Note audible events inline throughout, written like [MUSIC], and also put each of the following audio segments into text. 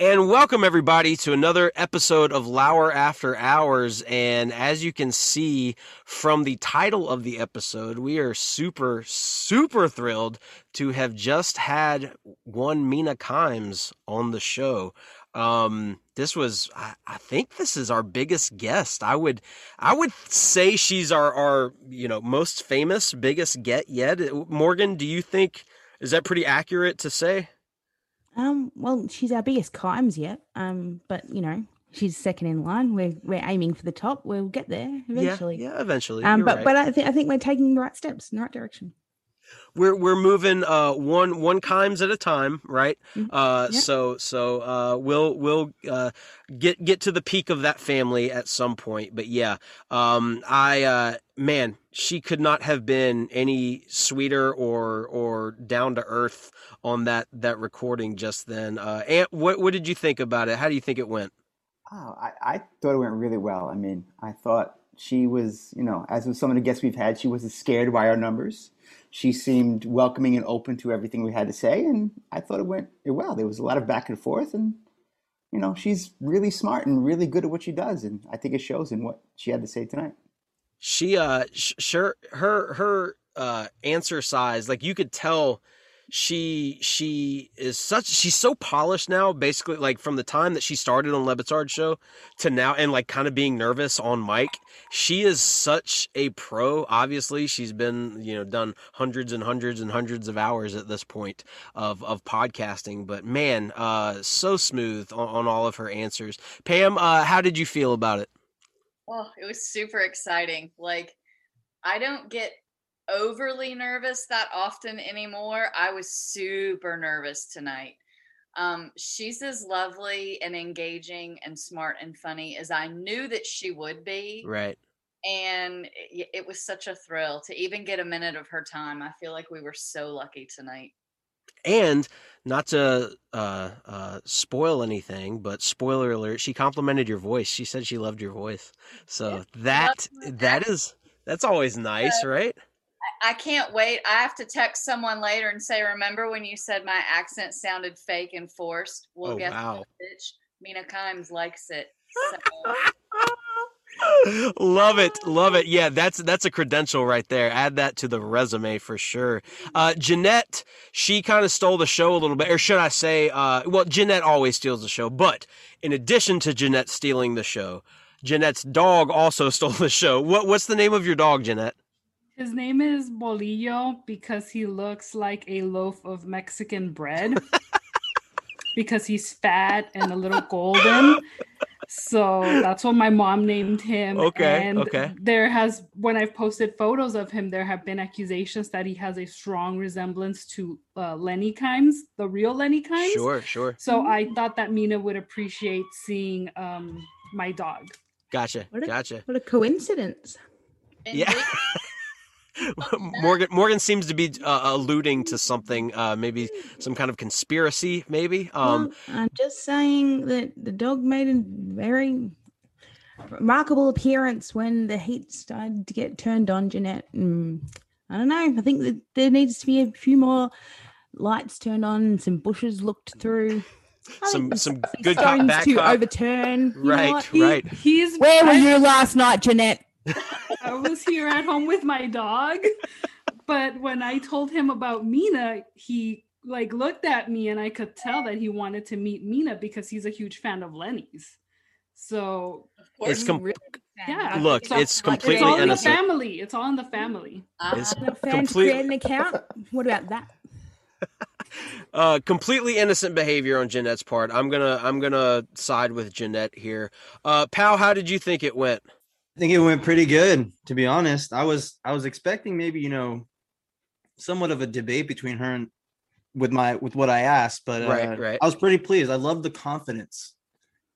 And welcome everybody to another episode of Lauer After Hours. And as you can see from the title of the episode, we are super, super thrilled to have just had one Mina Kimes on the show. Um, this was, I, I think this is our biggest guest. I would, I would say she's our, our, you know, most famous, biggest get yet. Morgan, do you think, is that pretty accurate to say? Um, well, she's our biggest Kimes yet. Um, but you know, she's second in line. We're we're aiming for the top. We'll get there eventually. Yeah, yeah eventually. Um, You're but right. but I think I think we're taking the right steps in the right direction. We're we're moving uh one one kimes at a time right Mhm. uh Yeah. so so uh we'll we'll uh get get to the peak of that family at some point but yeah um i uh man she could not have been any sweeter or or down to earth on that that recording just then uh and what what did you think about it how do you think it went Oh, I, I thought it went really well. I mean, I thought she was, you know, as with some of the guests we've had, she wasn't scared by our numbers. She seemed welcoming and open to everything we had to say, and I thought it went well. There was a lot of back and forth, and you know, she's really smart and really good at what she does, and I think it shows in what she had to say tonight. she uh sure her her uh answer size like you could tell she she is such she's so polished now basically like from the time that she started on Le Batard's show to now and like kind of being nervous on mic. She is such a pro obviously. She's been you know done hundreds and hundreds and hundreds of hours at this point of of podcasting but man uh so smooth on, on all of her answers. Pam uh how did you feel about it? Well, it was super exciting. Like, I don't get overly nervous that often anymore. I was super nervous tonight. Um, she's as lovely and engaging and smart and funny as I knew that she would be. right And it, it was such a thrill to even get a minute of her time. I feel like we were so lucky tonight. and not to uh, uh, spoil anything, but spoiler alert: she complimented your voice. She said she loved your voice. So that that is that's always nice, right? I can't wait. I have to text someone later and say, "Remember when you said my accent sounded fake and forced?" Well, Oh, guess wow. bitch? Mina Kimes likes it. So, [LAUGHS] love it, love it. Yeah, that's that's a credential right there. Add that to the resume for sure. Uh, Jeanette, she kind of stole the show a little bit, or should I say? Uh, well, Jeanette always steals the show, but in addition to Jeanette stealing the show, Jeanette's dog also [LAUGHS] stole the show. What what's the name of your dog, Jeanette? His name is Bolillo because he looks like a loaf of Mexican bread. [LAUGHS] because he's fat and a little golden. So that's what my mom named him. Okay, And okay. there has when I've posted photos of him, there have been accusations that he has a strong resemblance to uh, Lenny Kimes, the real Lenny Kimes. Sure, sure. So I thought that Mina would appreciate seeing um my dog. Gotcha, What a- gotcha. What a coincidence! Yeah. Indeed. [LAUGHS] Morgan Morgan seems to be uh, alluding to something, uh, maybe some kind of conspiracy, maybe. Um, well, I'm just saying that the dog made a very remarkable appearance when the heat started to get turned on, Jeanette. And I don't know. I think that there needs to be a few more lights turned on some bushes looked through. I [LAUGHS] Some- think some stuff is [LAUGHS] good cop, starting to cop. overturn. You know Right. He- right. He's Where were you last night, Jeanette? I was here at home with my dog, but when I told him about Mina, he like looked at me and I could tell that he wanted to meet Mina because he's a huge fan of Lenny's. So It's com- yeah, Look, all- it's like- it's completely all in the innocent. family. It's all in the family. uh, It's The fans complete- create an account. What about that? [LAUGHS] uh, completely innocent behavior on Jeanette's part. I'm gonna I'm gonna side with Jeanette here. Uh, Pal, how did you think it went? I think it went pretty good, to be honest. I was I was expecting maybe you know somewhat of a debate between her and with my with what I asked, but uh, Right, right. I was pretty pleased. I love the confidence.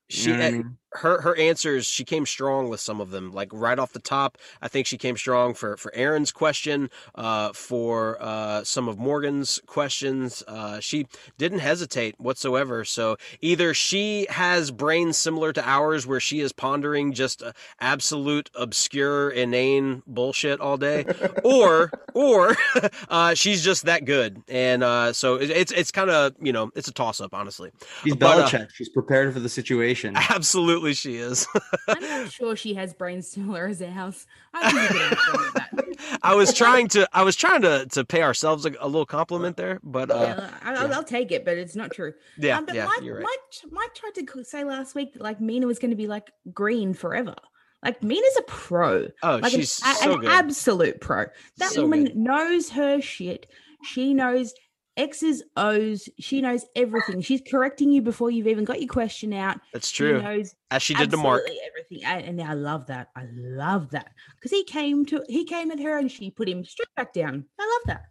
You She I uh, mean? Her her answers she came strong with some of them like right off the top i think she came strong for for aaron's question uh for uh some of morgan's questions uh she didn't hesitate whatsoever so either she has brains similar to ours where she is pondering just uh, absolute obscure inane bullshit all day [LAUGHS] or or [LAUGHS] uh she's just that good and uh so it, it's it's kind of you know it's a toss up honestly She's but, Belichick. She's prepared for the situation. [LAUGHS] absolutely she is I'm not [LAUGHS] sure she has brains similar as ours. I think you could answer with that. I was trying to I was trying to to pay ourselves a, a little compliment there, but uh, Yeah, I, I'll, I'll take it, but it's not true. yeah, Um, but yeah, Mike, you're right. Mike, Mike tried to say last week that like Mina was going to be like green forever. Like Mina's a pro. Oh, like an she's a- so an absolute pro. That So woman good. knows her shit. She knows X's, O's. She knows everything. She's correcting you before you've even got your question out. That's She true. knows As she did to Mark. absolutely everything. And, and I love that. I love that because he came to he came at her and she put him straight back down. I love that.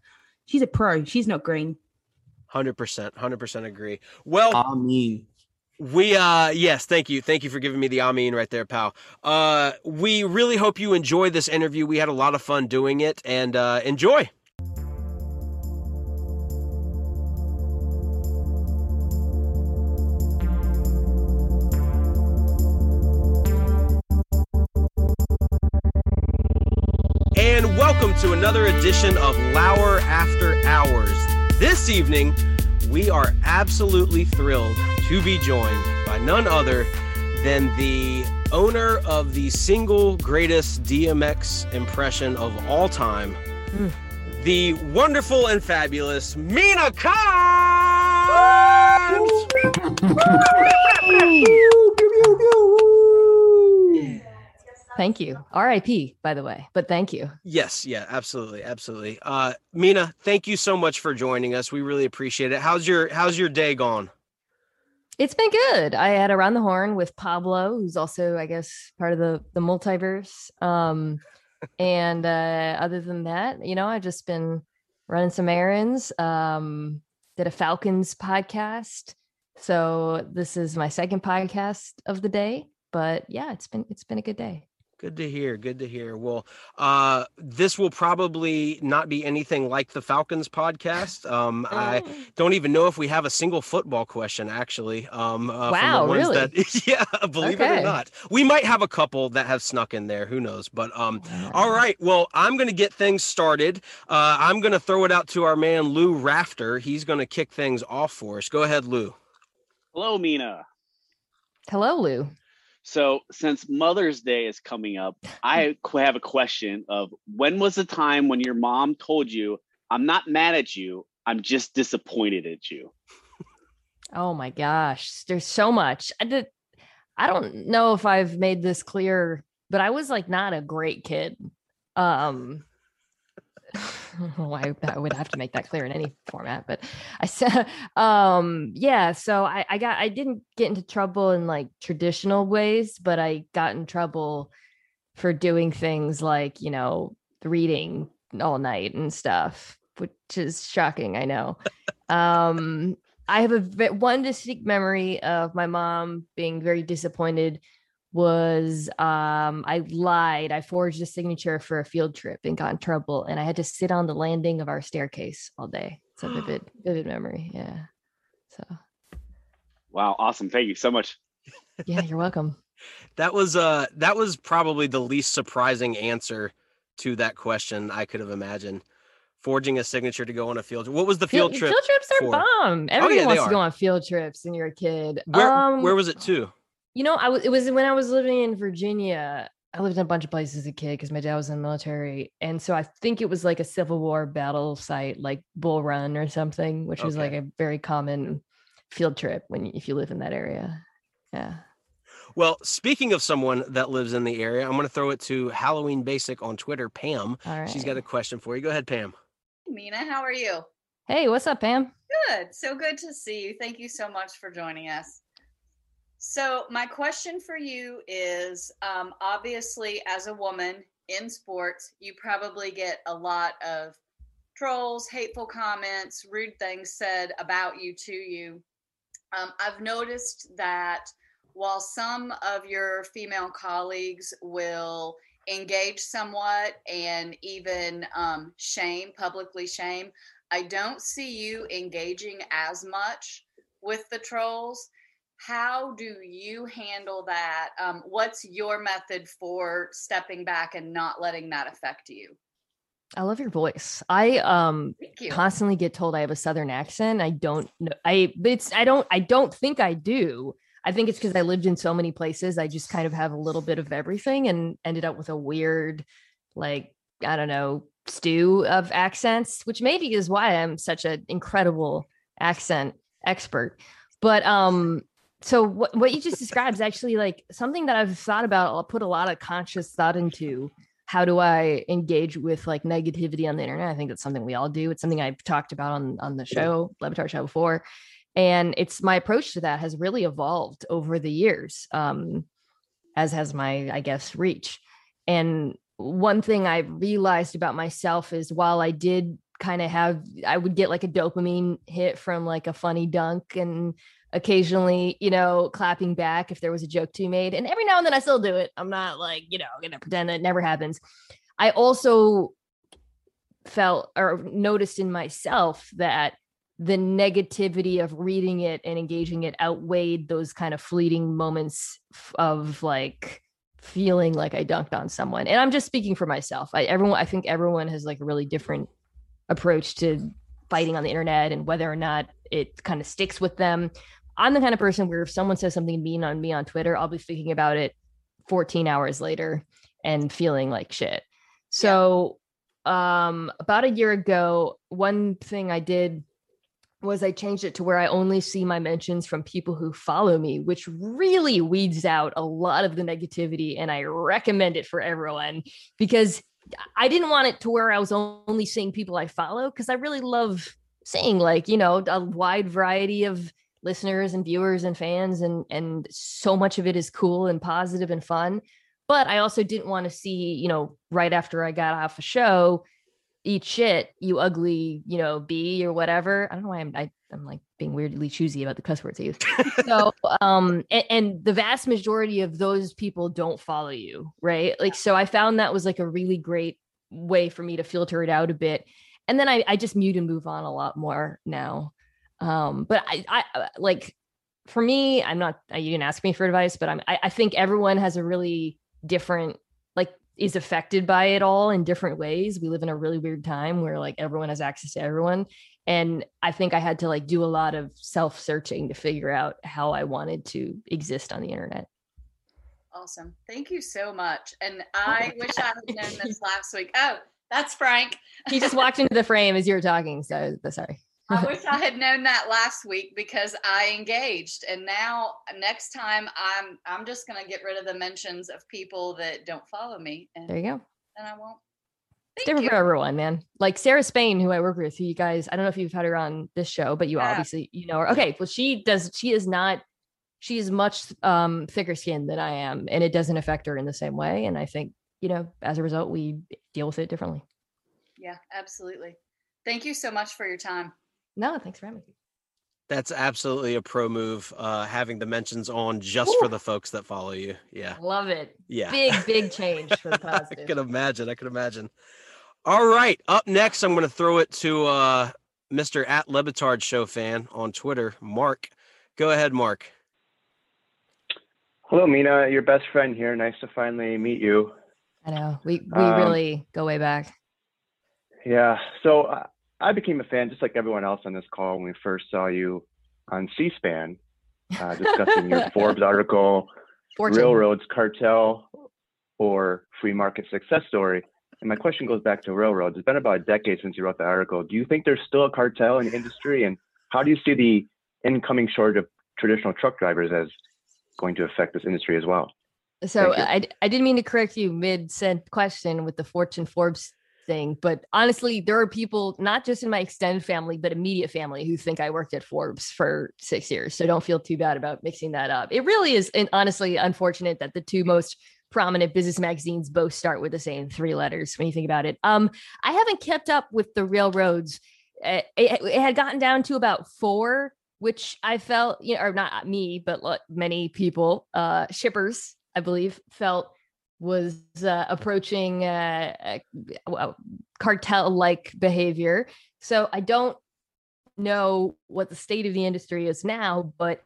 She's a pro. She's not green. Hundred percent, hundred percent agree. Well, I mean, we uh yes, thank you, thank you for giving me the Amin right there, pal. Uh, we really hope you enjoy this interview. We had a lot of fun doing it, and uh, enjoy. To another edition of Lauer After Hours. This evening, we are absolutely thrilled to be joined by none other than the owner of the single greatest DMX impression of all time, Mm. the wonderful and fabulous Mina Khan! Thank you. RIP, by the way, but thank you. Yes, yeah, absolutely, absolutely. Uh, Mina, thank you so much for joining us. We really appreciate it. How's your How's your day gone? It's been good. I had around the horn with Pablo, who's also, I guess, part of the the multiverse. Um, and uh, other than that, you know, I've just been running some errands. Um, did a Falcons podcast, so this is my second podcast of the day. But yeah, it's been it's been a good day. Good to hear. Good to hear. Well, uh, this will probably not be anything like the Falcons podcast. Um, [LAUGHS] I don't even know if we have a single football question actually. Um, uh, Wow, from the ones really? that, [LAUGHS] yeah, believe it or not, we might have a couple that have snuck in there. Who knows? But um, Wow. all right. Well, I'm going to get things started. Uh, I'm going to throw it out to our man Lou Rafter. He's going to kick things off for us. Go ahead, Lou. Hello, Mina. Hello, Lou. So, since Mother's Day is coming up, I have a question of when was the time when your mom told you, "I'm not mad at you, I'm just disappointed at you." Oh my gosh, there's so much. I did. I don't know if I've made this clear, but I was like not a great kid. Um, [LAUGHS] why I would have to make that clear in any format, but I said, [LAUGHS] um, yeah. So I, I got, I didn't get into trouble in like traditional ways, but I got in trouble for doing things like you know reading all night and stuff, which is shocking. I know. um, I have a one distinct memory of my mom being very disappointed was um I lied. I forged a signature for a field trip and got in trouble and I had to sit on the landing of our staircase all day. It's a vivid [GASPS] vivid memory. Yeah. So Wow, awesome! Thank you so much. yeah, you're welcome. [LAUGHS] That was uh that was probably the least surprising answer to that question I could have imagined. Forging a signature to go on a field. Trip. What was the field, trip? Field trips are for? bomb. yeah, Everybody they wants are. to go on field trips when you're a kid. Where um, where was it to? You know, I was it was when I was living in Virginia. I lived in a bunch of places as a kid because my dad was in the military, and so I think it was like a Civil War battle site, like Bull Run or something, which was like a very common field trip when if you live in that area. Yeah. Well, speaking of someone that lives in the area, I'm going to throw it to Halloween Basic on Twitter, Pam. All right. She's got a question for you. Go ahead, Pam. Mina, how are you? Hey, what's up, Pam? Good. So good to see you. Thank you so much for joining us. So, my question for you is um, obviously, as a woman in sports, you probably get a lot of trolls, hateful comments, rude things said about you to you. Um, I've noticed that while some of your female colleagues will engage somewhat and even um, shame, publicly shame, I don't see you engaging as much with the trolls. How do you handle that? Um, what's your method for stepping back and not letting that affect you? I love your voice. I um constantly get told I have a southern accent. I don't know. I but it's I don't I don't think I do. I think it's because I lived in so many places. I just kind of have a little bit of everything and ended up with a weird, like, I don't know, stew of accents, which maybe is why I'm such an incredible accent expert. But um, so what what you just described is actually like something that I've thought about. I'll put a lot of conscious thought into how do I engage with like negativity on the internet? I think that's something we all do. It's something I've talked about on on the show, Le Batard show before. And it's my approach to that has really evolved over the years, um, as has my, I guess, reach. And one thing I realized about myself is while I did kind of have, I would get like a dopamine hit from like a funny dunk and occasionally, you know, clapping back if there was a joke to be made. And every now and then I still do it. I'm not like, you know, gonna pretend that it never happens. I also felt or noticed in myself that the negativity of reading it and engaging it outweighed those kind of fleeting moments of like feeling like I dunked on someone. And I'm just speaking for myself. I everyone I think everyone has like a really different approach to fighting on the internet and whether or not it kind of sticks with them. I'm the kind of person where if someone says something mean on me on Twitter, I'll be thinking about it 14 hours later and feeling like shit. So um about a year ago, one thing I did was I changed it to where I only see my mentions from people who follow me, which really weeds out a lot of the negativity. And I recommend it for everyone because I didn't want it to where I was only seeing people I follow because I really love seeing like, you know, a wide variety of listeners and viewers and fans and and so much of it is cool and positive and fun. But I also didn't want to see, you know, right after I got off a show, eat shit, you ugly, you know, bee or whatever. I don't know why I'm I, I'm like being weirdly choosy about the cuss words I use. [LAUGHS] so um and, and the vast majority of those people don't follow you, right? Like so I found that was like a really great way for me to filter it out a bit. And then I, I just mute and move on a lot more now. Um, but I, I like for me, I'm not uh, you didn't ask me for advice, but I'm I, I think everyone has a really different like is affected by it all in different ways. We live in a really weird time where like everyone has access to everyone. And I think I had to like do a lot of self searching to figure out how I wanted to exist on the internet. Awesome. Thank you so much. And I [LAUGHS] wish I had known this last week. Oh, that's Frank. He just walked into the frame as you were talking. So sorry. I [LAUGHS] wish I had known that last week because I engaged. And now next time I'm I'm just gonna get rid of the mentions of people that don't follow me. And There you go. And I won't. It's Thank different you. for everyone, man. Like Sarah Spain, who I work with, who you guys, I don't know if you've had her on this show, but you Yeah. obviously you know her. Okay, well, she does. She is not. She is much um thicker skinned than I am, and it doesn't affect her in the same way. And I think you know, as a result, we deal with it differently. Yeah, absolutely. Thank you so much for your time. No, thanks for having me. That's absolutely a pro move. Uh, having the mentions on just for the folks that follow you. Yeah, Love it. yeah. Big, big [LAUGHS] change for the I can imagine. I can imagine. All right. Up next, I'm going to throw it to uh, Mr. At Le Batard Show fan on Twitter, Mark. Go ahead, Mark. Hello, Mina. Your best friend here. Nice to finally meet you. I know we we Um, really go way back. Yeah. So uh, I became a fan, just like everyone else on this call, when we first saw you on C-SPAN uh, discussing your [LAUGHS] Forbes article, Fortune. Railroads Cartel or Free Market Success Story. And my question goes back to railroads. It's been about a decade since you wrote the article. Do you think there's still a cartel in the industry? And how do you see the incoming shortage of traditional truck drivers as going to affect this industry as well? So I I didn't mean to correct you mid sent question with the Fortune Forbes thing. But honestly, there are people not just in my extended family, but immediate family who think I worked at Forbes for six years. So don't feel too bad about mixing that up. It really is, and honestly, unfortunate that the two most prominent business magazines both start with the same three letters when you think about it. Um, I haven't kept up with the railroads. Uh, It, it had gotten down to about four, which I felt, you know, or not me, but many people, uh, shippers, I believe, felt was uh, approaching uh, cartel like behavior. So I don't know what the state of the industry is now, but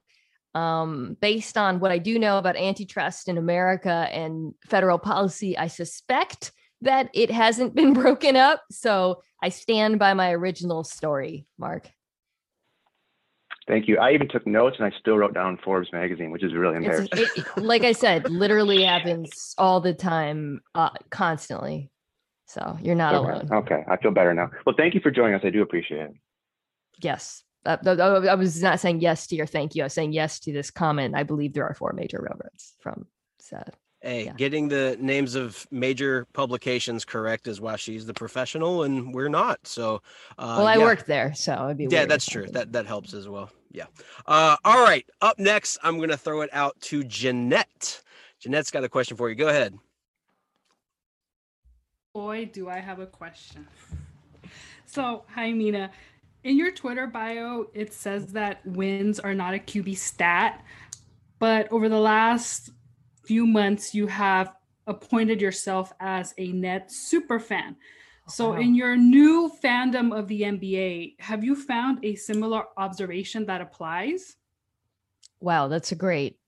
um, based on what I do know about antitrust in America and federal policy, I suspect that it hasn't been [LAUGHS] broken up. So I stand by my original story, Mark. Thank you. I even took notes and I still wrote down Forbes magazine, which is really embarrassing. it, like I said, literally happens all the time, uh, constantly. So you're not okay. alone. okay, I feel better now. Well, thank you for joining us. I do appreciate it. Yes. Uh, th- I was not saying yes to your thank you. I was saying yes to this comment. I believe there are four major railroads from said. Hey, Yeah. getting the names of major publications correct is why she's the professional and we're not. So, uh, Well, I yeah. worked there, so it'd be Yeah, weird that's true. That that helps as well. Yeah. Uh, all right. Up next, I'm gonna throw it out to Jeanette. Jeanette's got a question for you. Go ahead. Boy, do I have a question. So, hi, Mina. In your Twitter bio, it says that wins are not a QB stat, but over the last few months, you have appointed yourself as a net super fan. So, wow. in your new fandom of the NBA, have you found a similar observation that applies? Wow, that's a great,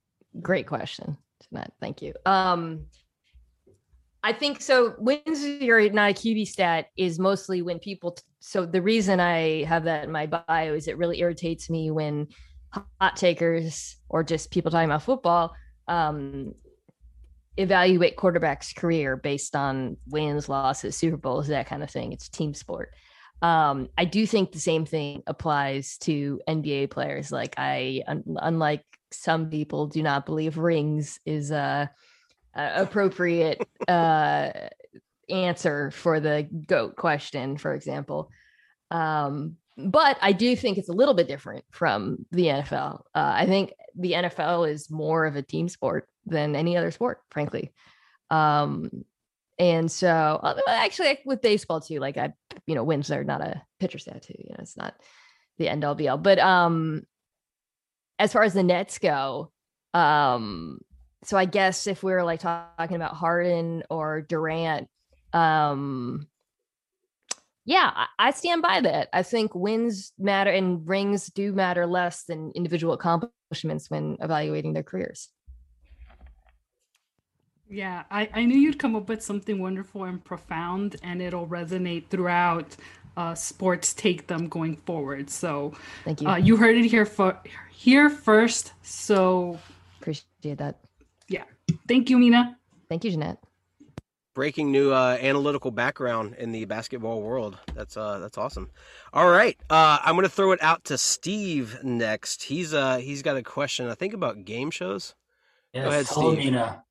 great question. Jeanette. Thank you. Um, I think so. Wins you're not a QB stat is mostly when people. T- so the reason I have that in my bio is it really irritates me when hot takers or just people talking about football um, evaluate quarterbacks' career based on wins, losses, Super Bowls, that kind of thing. It's team sport. Um, I do think the same thing applies to NBA players. Like I, un- unlike some people, do not believe rings is a, a appropriate uh, answer for the goat question, for example. Um, but I do think it's a little bit different from the NFL. Uh, I think the NFL is more of a team sport than any other sport, frankly. Um, and so, uh, actually, with baseball too, like I, you know, wins are not a pitcher stat too. You know, it's not the end all be all. But um, as far as the Nets go, um, so I guess if we are like talking about Harden or Durant, um, yeah, I stand by that. I think wins matter and rings do matter less than individual accomplishments when evaluating their careers. Yeah, I, I knew you'd come up with something wonderful and profound, and it'll resonate throughout uh, sports take them going forward. So Thank you. uh, you heard it here for here first. So Appreciate that. yeah, thank you, Mina. Thank you, Jeanette. Breaking new uh, analytical background in the basketball world. That's uh, that's awesome. All right, uh, I'm gonna throw it out to Steve next. He's uh, he's got a question. I think about game shows. Yes. ahead, Hello, Steve. Mina.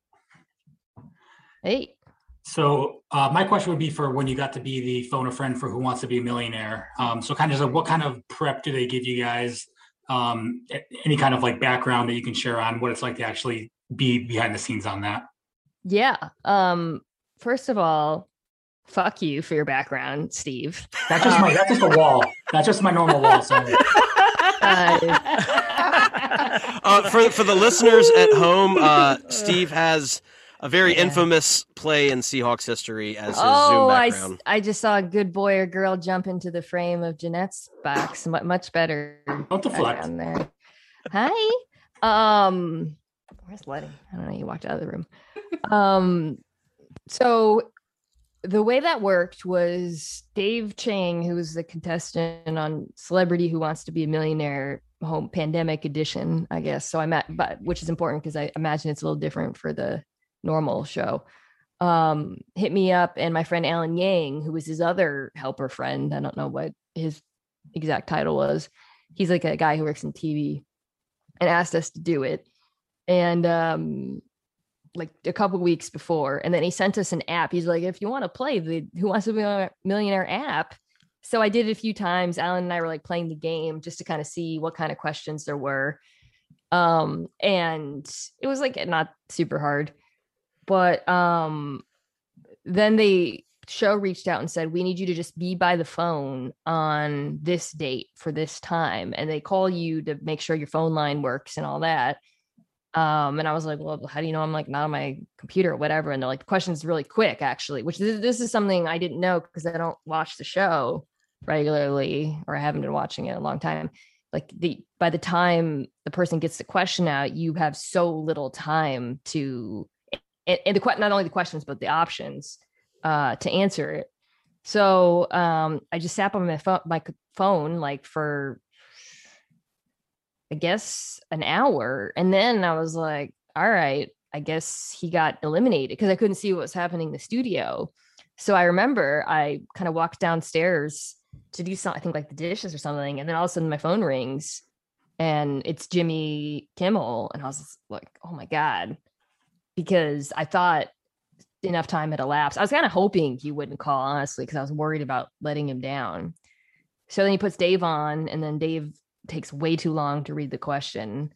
Hey, So uh, my question would be for when you got to be the phone a friend for Who Wants to Be a Millionaire. Um, so kind of just what kind of prep do they give you guys? Um, any kind of like background that you can share on what it's like to actually be behind the scenes on that? yeah. Um, first of all, fuck you for your background, Steve. That's just my that's just a wall. That's just my normal wall. Sorry. [LAUGHS] uh, for for the listeners at home, uh, Steve has a very Yeah. infamous play in Seahawks history as his oh, Zoom background. I just saw a good boy or girl jump into the frame of Jeanette's box. Much better. Don't deflect. background there. Hi. Um, where's Letty? I don't know. You walked out of the room. Um, so the way that worked was Dave Chang, who was the contestant on Celebrity Who Wants to Be a Millionaire home pandemic edition, I guess. So I'm at, but which is important because I imagine it's a little different for the normal show. Um, hit me up, and my friend Alan Yang, who was his other helper friend, I don't know what his exact title was. He's like a guy who works in TV, and asked us to do it. And um, like a couple weeks before, and then he sent us an app. He's like, if you want to play the Who Wants to Be a Millionaire app. So I did it a few times. Alan and I were like playing the game just to kind of see what kind of questions there were. Um, and it was like not super hard, but um, then they show reached out and said, We need you to just be by the phone on this date for this time. And they call you to make sure your phone line works and all that. Um, and I was like, Well, how do you know I'm like not on my computer or whatever? And they're like, The question's really quick, actually, which this, this is something I didn't know because I don't watch the show regularly or I haven't been watching it a long time. Like the by the time the person gets the question out, you have so little time to and, and the not only the questions but the options uh, to answer it. So um, I just sat on my phone, my phone like for, I guess, an hour, and then I was like, "All right, I guess he got eliminated because I couldn't see what was happening in the studio." So I remember I kind of walked downstairs to do something, I think like the dishes or something, and then all of a sudden my phone rings, and it's Jimmy Kimmel, and I was like, "Oh my god," because I thought enough time had elapsed. I was kind of hoping he wouldn't call, honestly, because I was worried about letting him down. So then he puts Dave on, and then Dave takes way too long to read the question.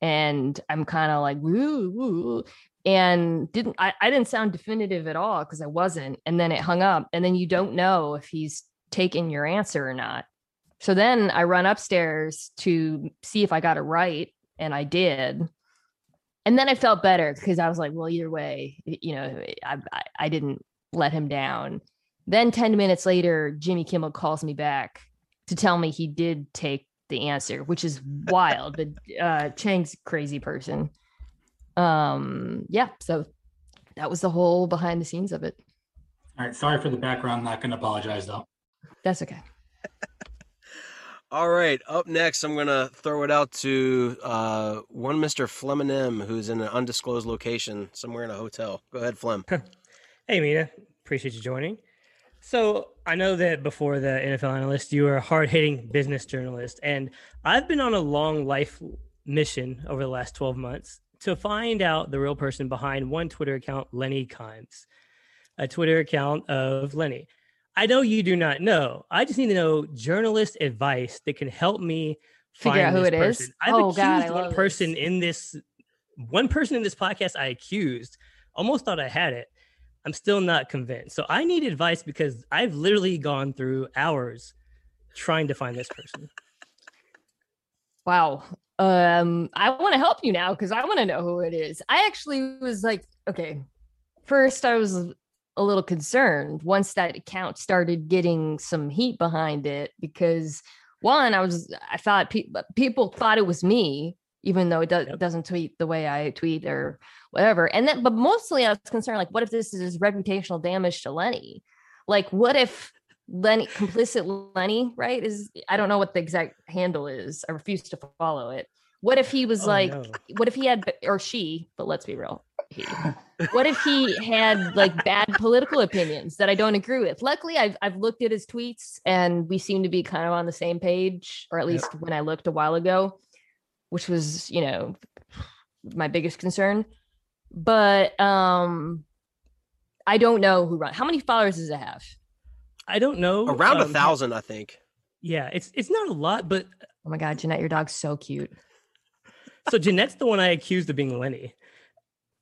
And I'm kind of like, woo, woo. And didn't I, I didn't sound definitive at all because I wasn't. And then it hung up. And then you don't know if he's taken your answer or not. So then I run upstairs to see if I got it right. And I did and then I felt better because I was like, well, either way, you know, I, I, I didn't let him down. Then 10 minutes later, Jimmy Kimmel calls me back to tell me he did take the answer, which is wild. but uh, Chang's crazy person. Um, yeah, so that was the whole behind the scenes of it. All right. Sorry for the background. I'm Not going to apologize though. That's okay. All right, up next, I'm going to throw it out to uh, one Mr. Fleminem, who's in an undisclosed location somewhere in a hotel. Go ahead, Flem. hey, Mina. Appreciate you joining. So, I know that before the NFL analyst, you were a hard hitting business journalist. And I've been on a long life mission over the last 12 months to find out the real person behind one Twitter account, Lenny Kimes, a Twitter account of Lenny. I know you do not know. I just need to know journalist advice that can help me figure out who it person. is. I've oh accused God, I one person this. in this one person in this podcast I accused. Almost thought I had it. I'm still not convinced. So I need advice because I've literally gone through hours trying to find this person. Wow. Um, I want to help you now because I want to know who it is. I actually was like, okay, first I was a little concerned once that account started getting some heat behind it because one, I was I thought pe- people thought it was me, even though it do- doesn't tweet the way I tweet or whatever. And then, but mostly I was concerned, like, what if this is reputational damage to Lenny? Like, what if Lenny complicit Lenny, right? Is I don't know what the exact handle is. I refuse to follow it. What if he was Oh, like, no. what if he had or she, but let's be real, he. [LAUGHS] What if he had like bad political opinions that I don't agree with? Luckily, I've I've looked at his tweets and we seem to be kind of on the same page, or at Yep. least when I looked a while ago, which was, you know, my biggest concern. But um I don't know who run. How many followers does it have? I don't know. Around a um, thousand, I think. Yeah, it's it's not a lot, but Oh my god, Jeanette, your dog's so cute. So Jeanette's the one I accused of being Lenny.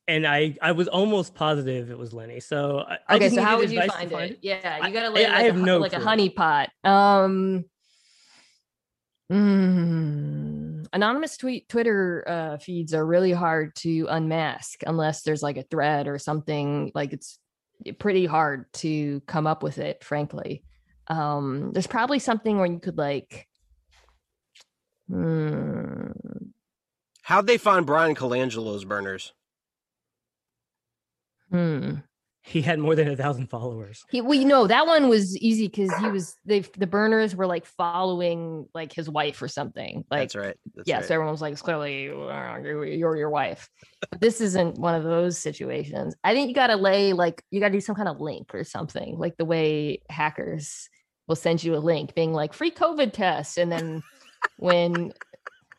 And I, I was almost positive it was Lenny. So I, I Okay, so how would you advice to find it? Yeah, you gotta I- lay I like, have a, no like a clue. honey pot. Um mm, anonymous tweet Twitter uh, feeds are really hard to unmask unless there's like a thread or something. Like it's pretty hard to come up with it, frankly. Um, there's probably something where you could like hmm, How'd they find Bryan Colangelo's burners? hmm. He had more than a thousand followers. He, well, you know, that one was easy because he was they the burners were like following like his wife or something. Like, That's right. That's yes, right. everyone was like, "It's clearly uh, you're, you're your wife." But this isn't one of those situations. I think you got to lay like you got to do some kind of link or something, like the way hackers will send you a link, being like free COVID test, and then [LAUGHS] when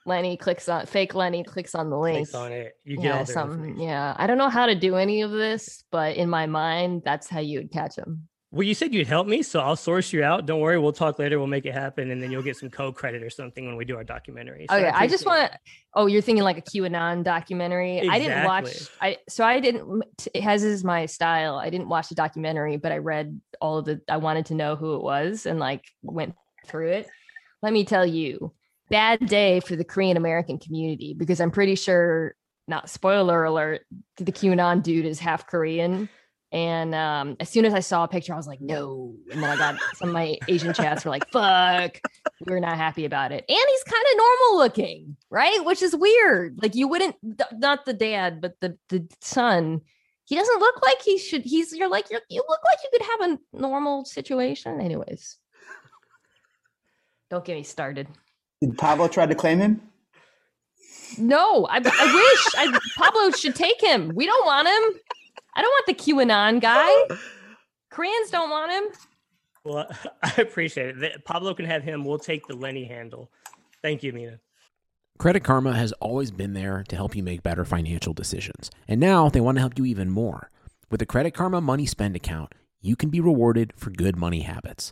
Lenny clicks on fake Lenny clicks on the link. Clicks on it. You get yeah, all something. Yeah, I don't know how to do any of this, but in my mind, that's how you would catch them. Well, you said you'd help me, so I'll source you out. Don't worry, we'll talk later. We'll make it happen, and then you'll get some co-credit or something when we do our documentary. So oh, Okay, I just appreciate it. want. Oh, you're thinking like a QAnon documentary. I didn't watch. I so I didn't. It has is my style. I didn't watch the documentary, but I read all of the. I wanted to know who it was and like went through it. Let me tell you, bad day for the Korean American community because I'm pretty sure. Not spoiler alert. The QAnon dude is half Korean. And um, as soon as I saw a picture, I was like, no. And then I got [LAUGHS] some of my Asian chats were like, fuck, we're not happy about it. And he's kind of normal looking, right? Which is weird. Like you wouldn't, th- not the dad, but the the son. He doesn't look like he should. He's you're like you're, you look like you could have a normal situation. Anyways, don't get me started. Did Pablo try to claim him? No, I, I wish I, Pablo should take him. We don't want him. I don't want the QAnon guy. Koreans don't want him. Well, [LAUGHS] I appreciate it. Pablo can have him. We'll take the Lenny handle. Thank you, Mina. Credit Karma has always been there to help you make better financial decisions. And now they want to help you even more. With the Credit Karma Money Spend account, you can be rewarded for good money habits.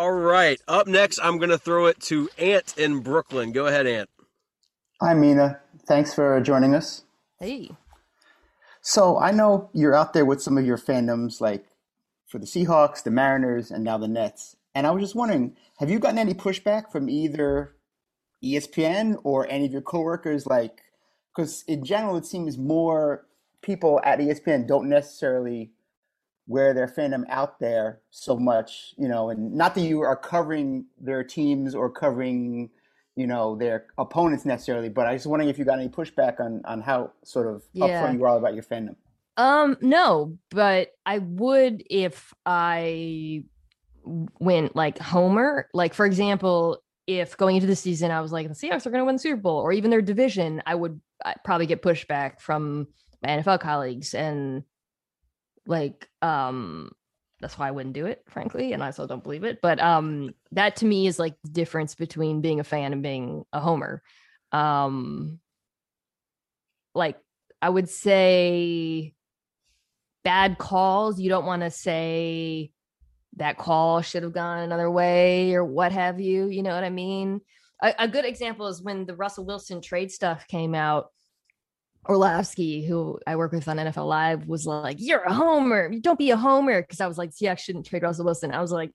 All right. Up next, I'm going to throw it to Ant in Brooklyn. Go ahead, Ant. Hi, Mina. Thanks for joining us. Hey. So I know you're out there with some of your fandoms, like for the Seahawks, the Mariners, and now the Nets. And I was just wondering, have you gotten any pushback from either ESPN or any of your coworkers? Like, because in general, it seems more people at ESPN don't necessarily wear their fandom out there so much, you know, and not that you are covering their teams or covering, you know, their opponents necessarily, but I was wondering if you got any pushback on on how sort of Yeah. upfront you are about your fandom. Um, no, but I would if I went like Homer. Like, for example, if going into the season I was like, the Seahawks are going to win the Super Bowl or even their division, I would probably get pushback from my NFL colleagues. And like, um, that's why I wouldn't do it, frankly. And I still don't believe it. But um, that to me is like the difference between being a fan and being a Homer. Um, like, I would say bad calls. You don't want to say that call should have gone another way or what have you. You know what I mean? A, a good example is when the Russell Wilson trade stuff came out. Orlovsky, who I work with on NFL Live, was like, You're a homer. Don't be a homer. Cause I was like, Seahawks shouldn't trade Russell Wilson. I was like,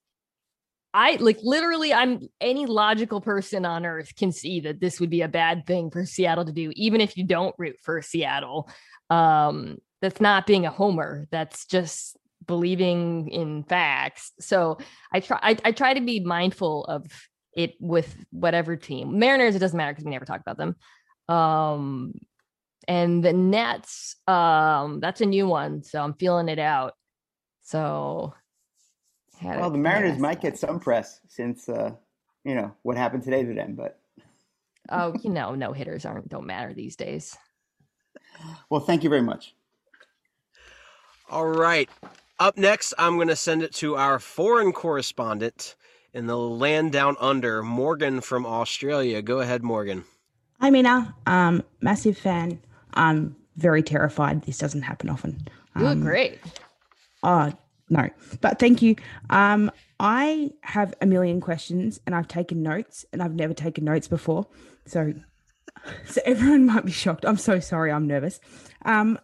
I like literally, I'm any logical person on earth can see that this would be a bad thing for Seattle to do, even if you don't root for Seattle. Um, that's not being a homer. That's just believing in facts. So I try I, I try to be mindful of it with whatever team. Mariners, it doesn't matter because we never talk about them. Um and the Nets, um, that's a new one, so I'm feeling it out. So had Well, the Mariners might get some press since uh, you know what happened today to them, but oh, you know, no hitters aren't don't matter these days. well, thank you very much. All right. Up next, I'm going to send it to our foreign correspondent in the land down under, Morgan from Australia. Go ahead, Morgan. Hi, Mina. Um, massive fan. I'm very terrified. This doesn't happen often. You look Um, great. Oh, no. But thank you. Um, I have a million questions and I've taken notes and I've never taken notes before. So [LAUGHS] so everyone might be shocked. I'm so sorry. I'm nervous. Um,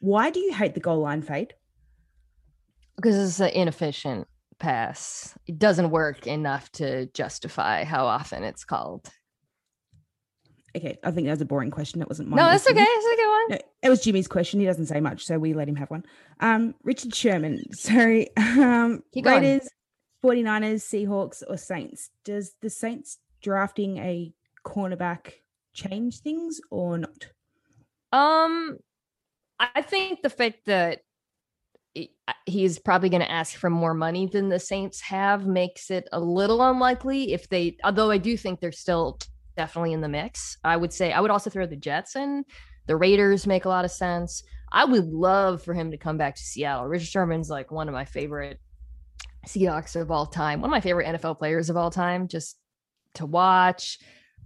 why do you hate the goal line fade? because it's an inefficient pass. It doesn't work enough to justify how often it's called. Okay, I think that was a boring question. It wasn't mine. No, that's okay. It's a good one. No, it was Jimmy's question. He doesn't say much, so we let him have one. Um, Richard Sherman. [LAUGHS] Sorry. Um, Keep going. Raiders, 49ers, Seahawks, or Saints. Does the Saints drafting a cornerback change things or not? Um, I think the fact that he- he's probably going to ask for more money than the Saints have makes it a little unlikely if they, although I do think they're still definitely in the mix. I would say I would also throw the Jets in. The Raiders make a lot of sense. I would love for him to come back to Seattle. Richard Sherman's like one of my favorite Seahawks of all time, one of my favorite NFL players of all time, just to watch.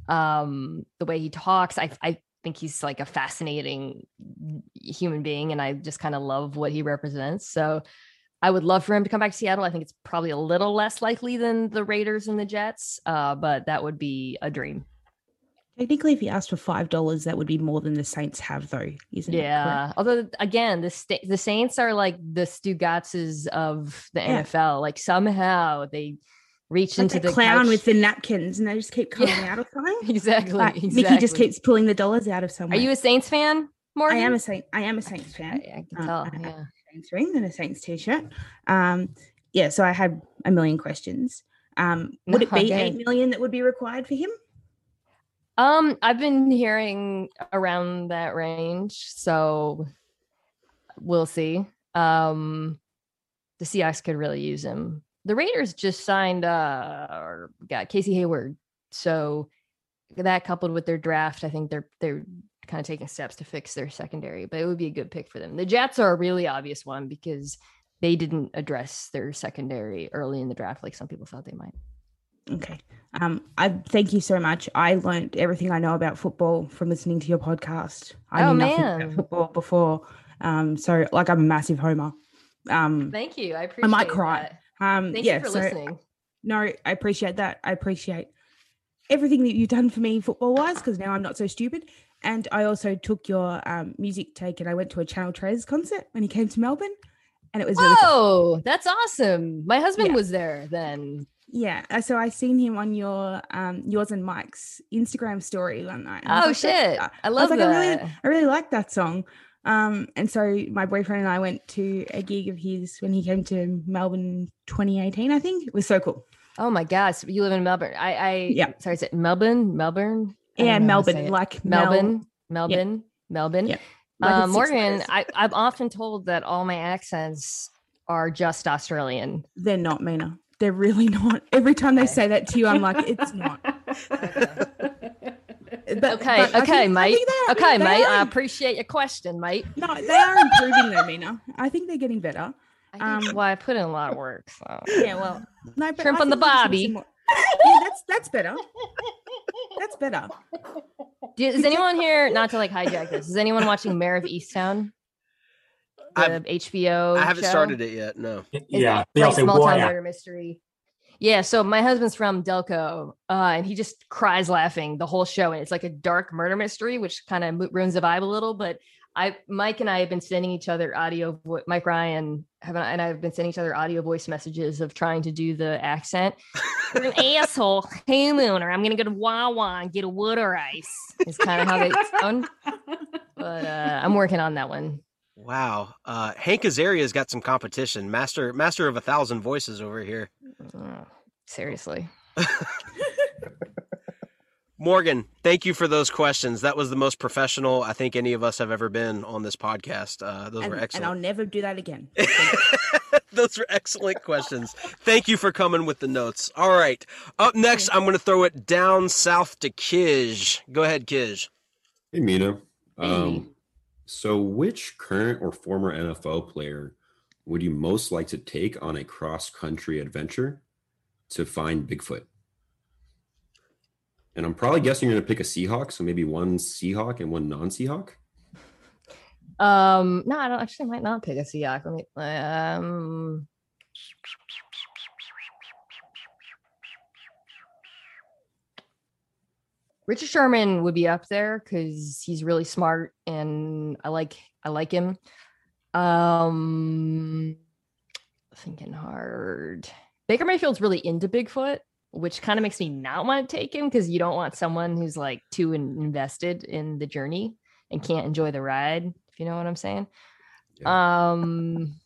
Um, the way he talks, I I think he's like a fascinating human being, and I just kind of love what he represents. So I would love for him to come back to Seattle. I think it's probably a little less likely than the Raiders and the Jets, uh, but that would be a dream. Technically, if he asked for five dollars, that would be more than the Saints have, though, isn't it? Yeah. Although again, the sta- the Saints are like the Stugotzes of the Yeah. NFL. Like somehow they reach Like into the clown couch- with the napkins, and they just keep coming Yeah. out of [LAUGHS] something. Exactly, Like, Mickey just keeps pulling the dollars out of somewhere. Are you a Saints fan, Morgan? I am a Saint. I am a Saints fan. I, I can Um, tell. I have Yeah. a Saints ring and a Saints t-shirt. Um, yeah. So I had a million questions. Um, would it be [LAUGHS] Okay. eight million that would be required for him? Um, I've been hearing around that range, so we'll see. Um, the Seahawks could really use him. The Raiders just signed uh got Casey Hayward, so that coupled with their draft, I think they're they're kind of taking steps to fix their secondary. But it would be a good pick for them. The Jets are a really obvious one because they didn't address their secondary early in the draft like some people thought they might. Okay. Um, I thank you so much. I learned everything I know about football from listening to your podcast. I Oh, knew nothing man. about football before. Um, so like I'm a massive homer. Um, Thank you. I appreciate I might cry. that. Um, Thank yeah, you for so- listening. No, I appreciate that. I appreciate everything that you've done for me football wise because now I'm not so stupid. And I also took your um, music take and I went to a Channel Tres concert when he came to Melbourne, and it was really cool. Oh, that's awesome. My husband Yeah. was there then. Yeah, uh, so I seen him on your um yours and Mike's Instagram story one night. I Oh like, shit. uh," I love like, I really, that. I really like that song. Um, and so my boyfriend and I went to a gig of his when he came to Melbourne 2018, I think. It was so cool. Oh my gosh. You live in Melbourne. I I Yeah. sorry, is it Melbourne? Melbourne? I Yeah, know how to say Melbourne, like Mel- Melbourne. Melbourne. Melbourne. Yeah. Like Uh, Morgan. I, I'm often told that all my accents are just Australian. They're not, Mina. They're really not. Every time they say that to you, I'm like, it's not. [LAUGHS] But- Okay, but okay, think- mate. are- Okay, mate. are I appreciate your question, mate. No, they are improving though, Mina. I think they're getting better. Um, well, I put in a lot of work. So Yeah, well, no, but Shrimp I on the think we just need barbie. Yeah, that's that's better. That's better. Do- is anyone here not to like hijack this? Is anyone watching Mare of Easttown? The I've- HBO. I haven't show? started it yet. No. It's Yeah, they like say small town murder mystery. Yeah, so my husband's from Delco, uh, and he just cries laughing the whole show, and it's like a dark murder mystery, which kind of ruins the vibe a little. But I, Mike and I have been sending each other audio. vo- Mike Ryan have, and I have been sending each other audio voice messages of trying to do the accent. You're an [LAUGHS] asshole, homeowner. I'm gonna go to Wawa and get a water ice. Is kind of how they sound. But uh, I'm working on that one. Wow. Uh, Hank Azaria's got some competition. Master master of a thousand voices over here. Uh, seriously. [LAUGHS] Morgan, thank you for those questions. That was the most professional I think any of us have ever been on this podcast. Uh, those And, were excellent, and I'll never do that again. [LAUGHS] those were excellent questions. Thank you for coming with the notes. All right. Up next, I'm going to throw it down south to Kij. Go ahead, Kij. Hey, Mina. Um, so, which current or former NFL player would you most like to take on a cross country adventure to find Bigfoot? And I'm probably guessing you're going to pick a Seahawk, so maybe one Seahawk and one non Seahawk. Um, no, I don't actually might not pick a Seahawk. Let me um Richard Sherman would be up there because he's really smart and I like I like him. Um thinking hard. Baker Mayfield's really into Bigfoot, which kind of makes me not want to take him because you don't want someone who's like too in- invested in the journey and can't enjoy the ride, if you know what I'm saying. Um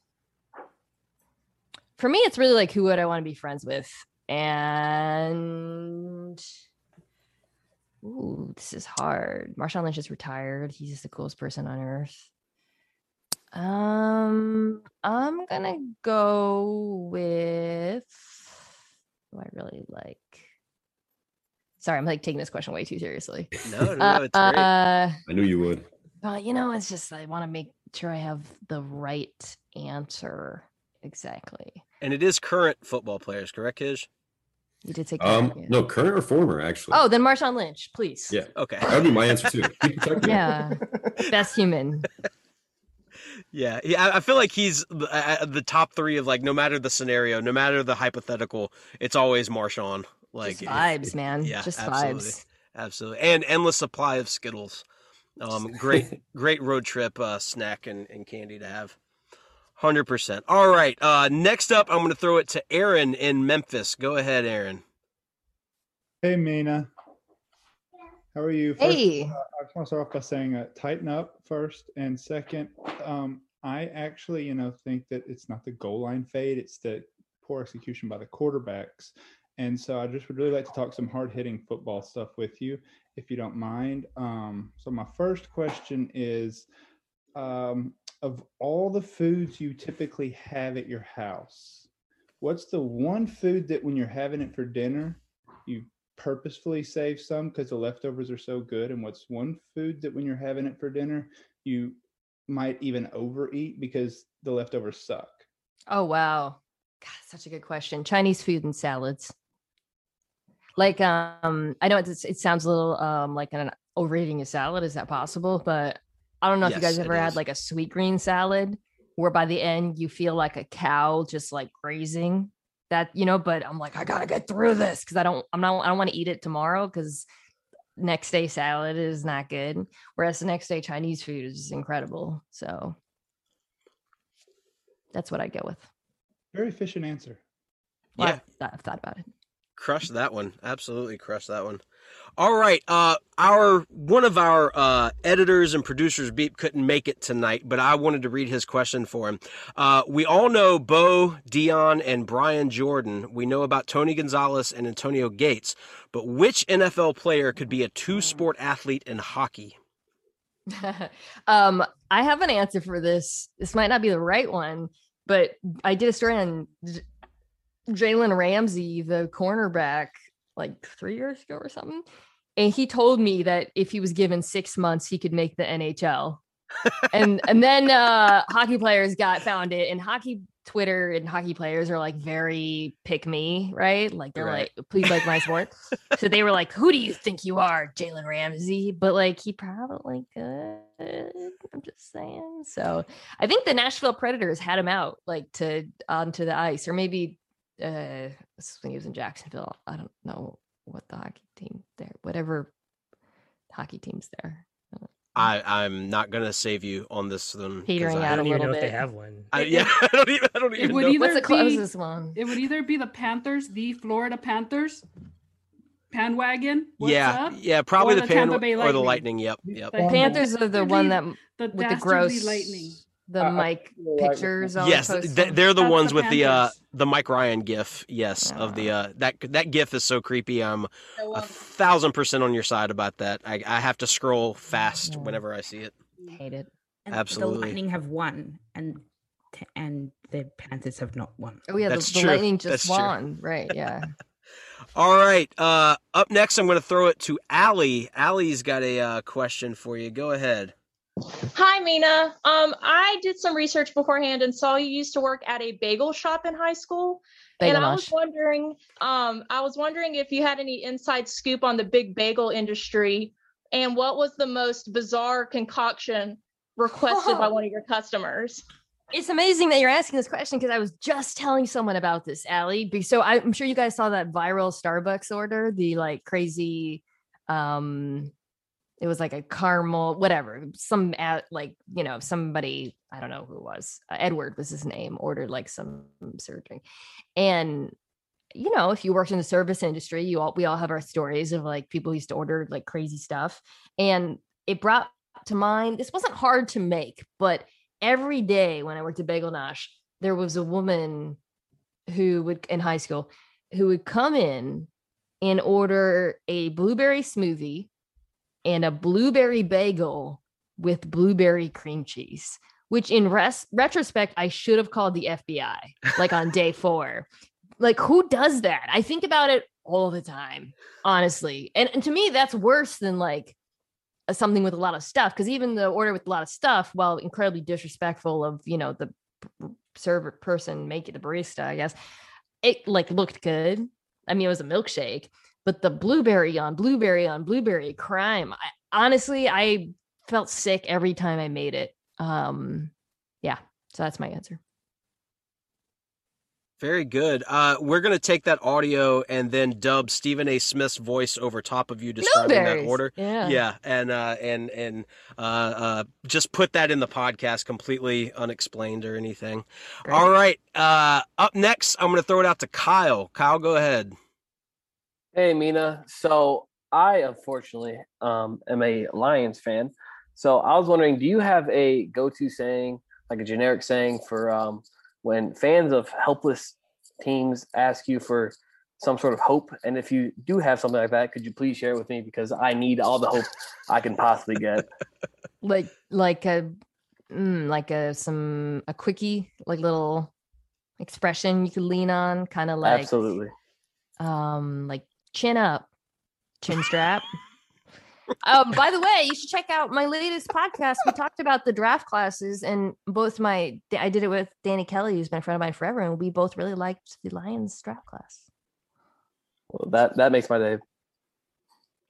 for me, it's really like who would I want to be friends with? And ooh, this is hard. Marshawn Lynch is retired. He's just the coolest person on earth. Um, I'm gonna go with who I really like. Sorry, I'm like taking this question way too seriously. [LAUGHS] No, no, no, it's great. Uh, I knew you would. well, you know, it's just I want to make sure I have the right answer exactly. And it is current football players, correct, Kish? You did take that. Um, yeah. no, current or former, actually. Oh, then Marshawn Lynch, please. Yeah. Okay. That would be my answer too. Yeah. [LAUGHS] Best human. Yeah, yeah. I- I feel like he's the, uh, the top three of like no matter the scenario, no matter the hypothetical, it's always Marshawn. Like Just vibes, man. Yeah, Just absolutely, vibes. absolutely, and endless supply of Skittles. Um, great, great road trip uh, snack and, and candy to have. Hundred percent. All right. Uh, next up, I'm going to throw it to Aaron in Memphis. Go ahead, Aaron. Hey, Mina. How are you? First, Hey. uh, I just want to start off by saying, uh, tighten up first, and second, um, I actually, you know, think that it's not the goal line fade; it's the poor execution by the quarterbacks. And so, I just would really like to talk some hard hitting football stuff with you, if you don't mind. Um, so, my first question is, um, of all the foods you typically have at your house, what's the one food that when you're having it for dinner, you purposefully save some because the leftovers are so good? And what's one food that when you're having it for dinner, you might even overeat because the leftovers suck? Oh wow. God, such a good question. Chinese food and salads. Like um I know it's, it sounds a little um like an overeating a salad. Is that possible? But I don't know if you guys ever had like a sweet green salad where by the end you feel like a cow just like grazing that, you know, but I'm like, I gotta get through this because I don't I'm not I don't want to eat it tomorrow because next day salad is not good. Whereas the next day Chinese food is incredible. So that's what I go with. Very efficient answer. Well, Yeah. I've thought, I've thought about it. Crush that one. Absolutely crush that one. All right. Uh our one of our uh editors and producers Beep couldn't make it tonight, but I wanted to read his question for him. Uh we all know Bo, Deion, and Brian Jordan. We know about Tony Gonzalez and Antonio Gates, but which NFL player could be a two-sport athlete in hockey? [LAUGHS] um, I have an answer for this. This might not be the right one, but I did a story on J- Jalen Ramsey, the cornerback, like three years ago or something. And he told me that if he was given six months, he could make the NHL. and and then uh hockey players got found it and hockey Twitter and hockey players are like very pick me, right? Like they're Right. like, please like my sport. so they were like, Who do you think you are, Jalen Ramsey? But like he probably could. I'm just saying. So I think the Nashville Predators had him out like to onto the ice, or maybe uh when he was in Jacksonville. I don't know what the hockey team there, whatever hockey teams there. I I'm not going to save you on this one 'cause Petering I, out I a don't even little know if they have one. I, [LAUGHS] yeah, I don't even I don't It would know. either What's the be closest one? it would either be the Panthers, the Florida Panthers, Panwagon. What's yeah, up? yeah, probably the, the Pan or the Lightning. Lightning. Yep, yep. The Panthers are the one that The with the dastardly gross Lightning. The I- I Mike like- pictures on Yes, th- they're the That's ones the with the uh the Mike Ryan gif. Yes, of the uh that that gif is so creepy. I'm The a one- thousand percent on your side about that. I I have to scroll fast whenever I see it. hate it. And Absolutely. The Lightning have won, and t- and the Panthers have not won. Oh yeah, the, That's the true. lightning That's just true. won. Right, yeah. [LAUGHS] All right. Uh, up next, I'm going to throw it to Allie. Allie's got a uh, question for you. Go ahead. Hi, Mina. Um, I did some research beforehand and saw you used to work at a bagel shop in high school. Bagel and I was wondering, um, I was wondering if you had any inside scoop on the big bagel industry and what was the most bizarre concoction requested by [LAUGHS] one of your customers? It's amazing that you're asking this question because I was just telling someone about this, Allie. So I'm sure you guys saw that viral Starbucks order, the like crazy Um, it was like a caramel, whatever. Some at like you know somebody I don't know who it was. Uh, Edward was his name. Ordered like some surgery, and you know if you worked in the service industry, you all we all have our stories of like people used to order like crazy stuff, and it brought to mind. This wasn't hard to make, but every day when I worked at Bagel Nosh, there was a woman who would in high school who would come in and order a blueberry smoothie and a blueberry bagel with blueberry cream cheese which in res- retrospect i should have called the fbi like on day four. Like who does that? I think about it all the time honestly. And, and to me that's worse than like something with a lot of stuff because even the order with a lot of stuff while incredibly disrespectful of you know the server person making the barista i guess it like looked good. I mean it was a milkshake but the blueberry on blueberry on blueberry crime I, honestly i felt sick every time i made it um yeah so that's my answer Very good. Uh, we're gonna take that audio and then dub Stephen A. Smith's voice over top of you describing that order. Yeah. yeah, and uh, and and uh, uh, just put that in the podcast, completely unexplained or anything. All right. Uh, up next, I'm gonna throw it out to Kyle. Kyle, go ahead. Hey Mina. So I unfortunately um am a Lions fan. So I was wondering, do you have a go-to saying, like a generic saying for um when fans of helpless teams ask you for some sort of hope? And if you do have something like that, could you please share it with me because I need all the hope I can possibly get. [LAUGHS] like like a mm, like a some a quickie like little expression you could lean on kind of like Absolutely. um like chin up chin strap. [LAUGHS] Um by the way you should check out my latest podcast. We talked about the draft classes and both my i did it with danny kelly who's been a friend of mine forever and we both really liked the lions draft class. Well, that that makes my day.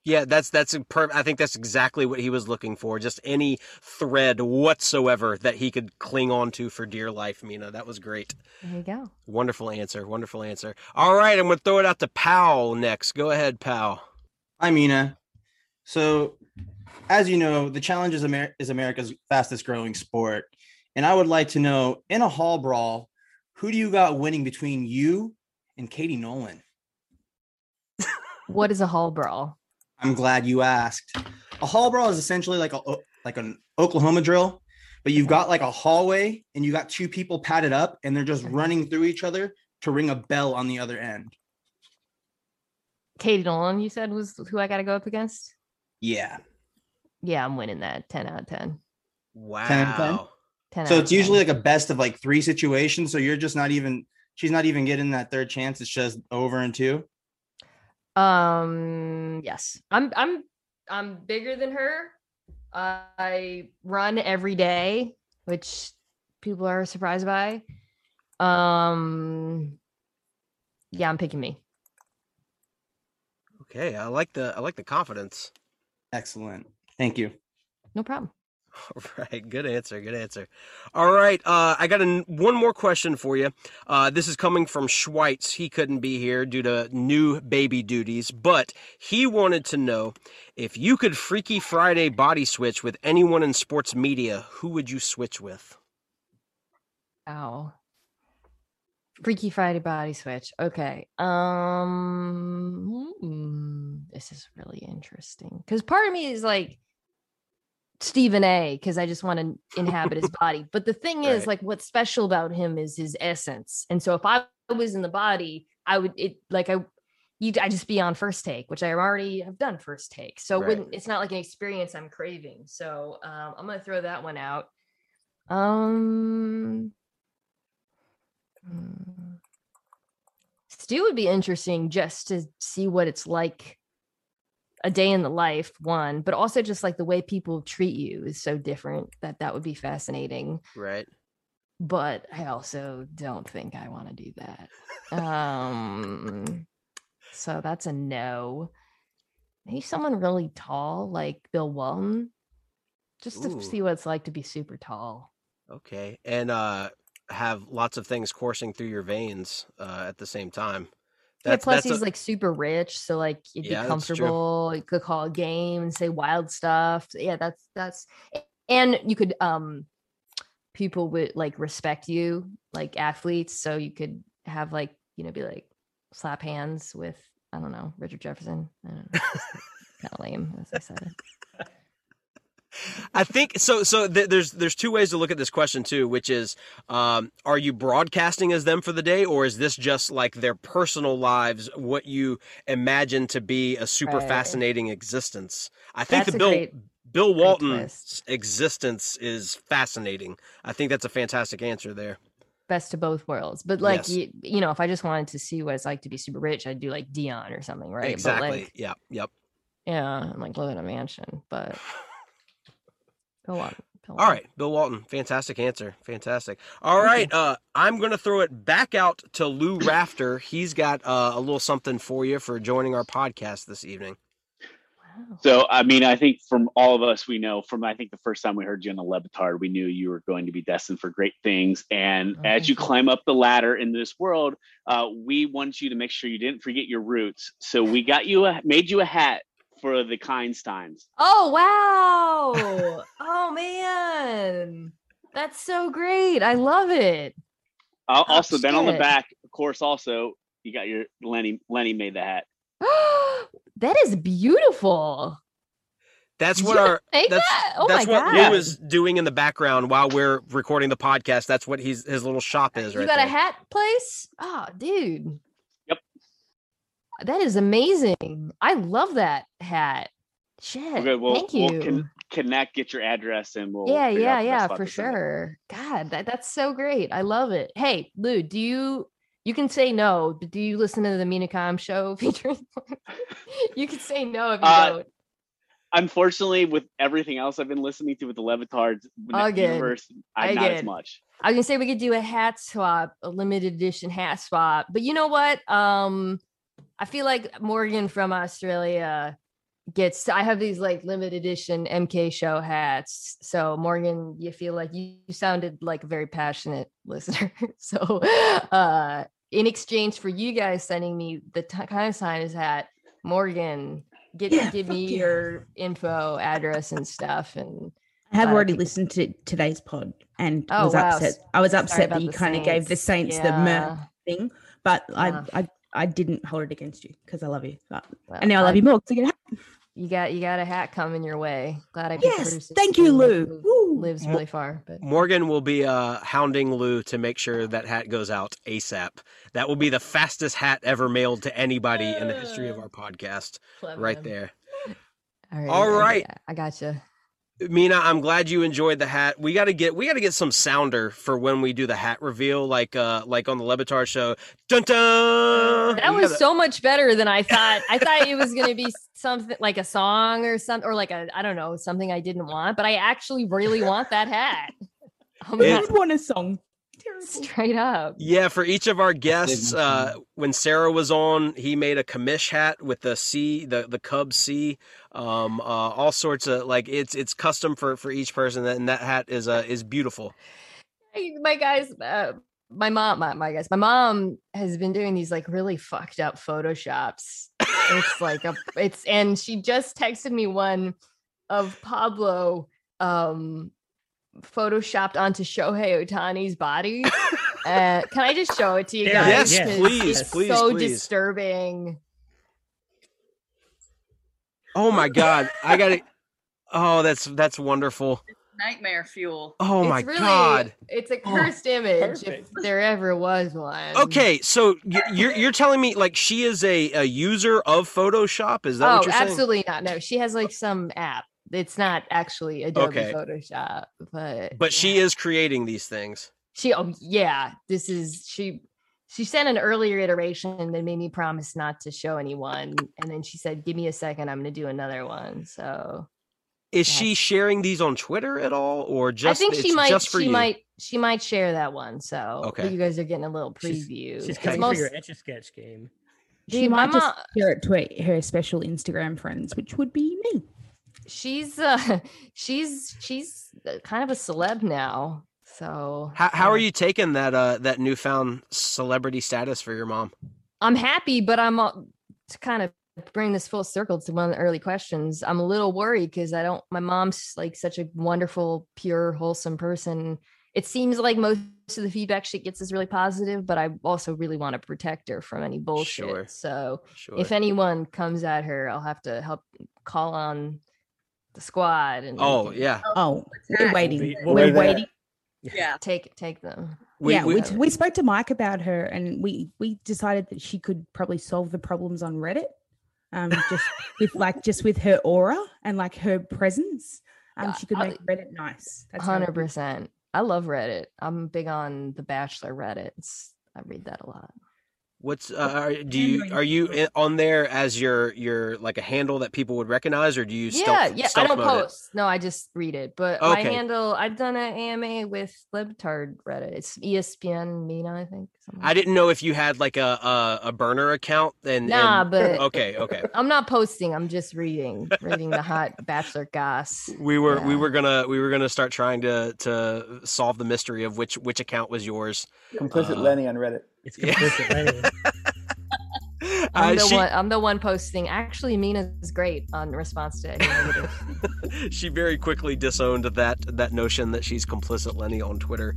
Yeah, that's that's a per- I think that's exactly what he was looking for. Just any thread whatsoever that he could cling on to for dear life. Mina, that was great. there you go Wonderful answer. Wonderful answer. All right, I'm gonna throw it out to Powell next. Go ahead, Powell. Hi, Mina. So, as you know, the challenge is, Amer- is America's fastest growing sport. And I would like to know in a hall brawl, who do you got winning between you and Katie Nolan? what is a hall brawl I'm glad you asked. A hall brawl is essentially like a like an Oklahoma drill, but you've got like a hallway and you got two people padded up and they're just running through each other to ring a bell on the other end. katie nolan you said was who i gotta go up against Yeah. yeah i'm winning that 10 out of 10 Wow. 10 out of 10? 10 So out it's 10. usually like a best of like three situations. So you're just not even she's not even getting that third chance. It's just over and two. Um, yes, I'm I'm I'm bigger than her. I run every day, which people are surprised by. Um, yeah, I'm picking me. Okay, I like the I like the confidence. Excellent. Thank you. No problem. All [LAUGHS] right, good answer, good answer. All right, uh, I got an, one more question for you. Uh, this is coming from Schweitz. He couldn't be here due to new baby duties, but he wanted to know if you could Freaky Friday body switch with anyone in sports media, who would you switch with? Ow. Freaky Friday body switch. Okay. Um hmm, this is really interesting. Cuz part of me is like Stephen A cuz I just want to inhabit his [LAUGHS] body. But the thing is like what's special about him is his essence. And so if I was in the body, I would it like I you I just be on first take, which I already have done first take. So Right. wouldn't it's not like an experience I'm craving. So um I'm going to throw that one out. Um Hmm. Stu would be interesting just to see what it's like a day in the life, one, but also just like the way people treat you is so different that that would be fascinating. Right. But I also don't think I want to do that. Um, so that's a no. Maybe someone really tall, like Bill Walton, just to Ooh. see what it's like to be super tall. Okay, and uh, have lots of things coursing through your veins uh, at the same time. Yeah, plus that's he's a- like super rich, so like you'd Yeah, be comfortable. You could call a game and say wild stuff. Yeah, that's that's and you could um people would like respect you, like athletes. So you could have like, you know, be like slap hands with, I don't know, Richard Jefferson. I don't know. [LAUGHS] kind of lame, as I said. I think so. So th- there's there's two ways to look at this question too, which is, um, are you broadcasting as them for the day, or is this just like their personal lives, what you imagine to be a super Right. fascinating existence? I think That's the Bill great- Bill Walton's existence is fascinating. I think that's a fantastic answer there. Best of both worlds. But like Yes. you, you know, if I just wanted to see what it's like to be super rich, I'd do like Deion or something, right? Exactly. But like, yeah. Yep. yeah, I'm like live in a mansion, but [LAUGHS] go on. Bill All right, Bill Walton, fantastic answer, fantastic. All right, uh, I'm gonna throw it back out to Lou [CLEARS THROAT] Rafter. He's got uh, a little something for you for joining our podcast this evening. So, I mean, I think from all of us, we know from I think the first time we heard you on the Le Batard, we knew you were going to be destined for great things. And as you climb up the ladder in this world, uh, we want you to make sure you didn't forget your roots. So we got you a made you a hat for the Kimes Times. Oh wow! oh man, that's so great. I love it. Uh, also, then on the back, of course, also you got your Lenny. Lenny made the hat. [GASPS] that is beautiful. That's what you our that's that? Oh that's my what God. Lou is doing in the background while we're recording the podcast. That's what he's his little shop is You right got there. a hat place? Oh, dude. That is amazing. I love that hat. Shit. Okay, we'll, Thank you. we'll con- connect, get your address, and we'll yeah, yeah, out the best yeah, for sure. God, that, that's so great. I love it. Hey, Lou, do you you can say no, but do you listen to the Khan show [LAUGHS] featuring you can say no if you Uh, don't. Unfortunately, with everything else I've been listening to with the Le Batard's Again. universe, I'm not as much. I was gonna say we could do a hat swap, a limited edition hat swap. But you know what? Um, I feel like Morgan from Australia gets. I have these like limited edition MK show hats. So Morgan, you feel like you, you sounded like a very passionate [LAUGHS] listener. so, uh, in exchange for you guys sending me the t- kind of sign his hat, Morgan, get Yeah, give me yeah. your info, address, and stuff, and I have already listened to today's pod and Oh, was wow. upset. I was Sorry upset that you kind of gave the Saints. Saints the mer thing, but Yeah. I, I I didn't hold it against you because I love you. But, Well, and now I love you more because I get a hat. You got you got a hat coming your way. Glad I could Yes, it thank you, Lou. who Lives really far, but Morgan will be uh, hounding Lou to make sure that hat goes out ASAP. That will be the fastest hat ever mailed to anybody in the history of our podcast. Clever right man. there. all right. All I- got I, gotcha. Mina, I'm glad you enjoyed the hat. We got to get we got to get some sounder for when we do the hat reveal, like uh like on the Le Batard show. Dun dun. That We was gotta- so much better than I thought. I thought it was gonna be [LAUGHS] something like a song or something, or like a I don't know something I didn't want, but I actually really want that hat. [LAUGHS] I'm It- not would want a song. Straight up. Yeah, for each of our guests, uh, when Sarah was on, he made a commish hat with the C, the the Cub C, um, uh, all sorts of like it's it's custom for for each person, and that hat is uh is beautiful. My guys, uh, my mom, my, my guys, my mom has been doing these like really fucked up photoshops. it's like a, it's, and she just texted me one of Pablo, um, photoshopped onto Shohei Ohtani's body. [LAUGHS] uh, can I just show it to you Yeah, guys? Yes, please, it's please, so please. disturbing. Oh my God, I got it. Oh, that's that's wonderful. Nightmare fuel. Oh my really, God. It's a cursed image if there ever was one. Okay, so you're you're telling me like she is a, a user of Photoshop? Is that oh, what you're saying? absolutely not. No, she has like some app. It's not actually Adobe Okay. Photoshop, but But she is creating these things. she. Oh, yeah. This is she. She sent an earlier iteration that made me promise not to show anyone, and then she said, "Give me a second. I'm going to do another one." So Is she sharing these on Twitter at all, or just I think she might. just for she you? might. She might share that one. So Okay. you guys are getting a little She's- preview. She's 'cause coming most- for your etch a sketch game. She Dude, my might just share it to her special Instagram friends, which would be me. She's uh [LAUGHS] she's she's uh, kind of a celeb now. So How how are you taking that uh that newfound celebrity status for your mom? I'm happy, but I'm uh, to kind of bring this full circle to one of the early questions. I'm a little worried because I don't. My mom's like such a wonderful, pure, wholesome person. It seems like most of the feedback she gets is really positive, but I also really want to protect her from any bullshit. Sure. So Sure. if anyone comes at her, I'll have to help call on the squad. And Oh yeah. Oh, we're waiting. We- We're, we're there. waiting. Yeah. Take take them. yeah, we, we spoke to Mike about her, and we we decided that she could probably solve the problems on Reddit, um, just [LAUGHS] with like just with her aura and like her presence. Um, she could make Reddit nice. That's 100% I love Reddit. I'm big on the Bachelor Reddit. I read that a lot. What's uh, are, do you are you on there as your your like a handle that people would recognize, or do you yeah, stealth, yeah. I don't mode it? post. No, I just read it. But my handle, I've done an AMA with Le Batard Reddit. It's ESPN Mina, I think. something I didn't know if you had like a a, a burner account. And Nah, and- but [LAUGHS] okay, okay. [LAUGHS] I'm not posting. I'm just reading, reading the hot Bachelor goss. We were we were gonna we were gonna start trying to to solve the mystery of which which account was yours. Complicit Uh, Lenny on Reddit. It's complicit Lenny. [LAUGHS] I'm Uh, the she- one. I'm the one posting. Actually, Mina's great on response to any negative. [LAUGHS] she very quickly disowned that that notion that she's complicit Lenny on Twitter.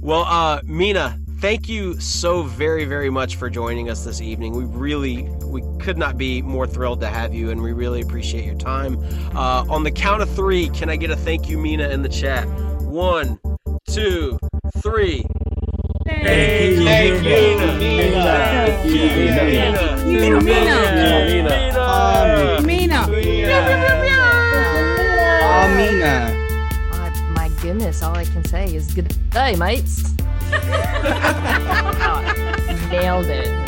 Well, uh, Mina, thank you so very very much for joining us this evening. We really we could not be more thrilled to have you, and we really appreciate your time. Uh, on the count of three, can I get a thank you, Mina, in the chat? One, two, three. Thank you, Thank you, Mina. Mina. Thank you, Mina. Mina. Mina. Mina. Amina. Oh, my goodness, all I can say is good day, mates. [LAUGHS] Nailed it.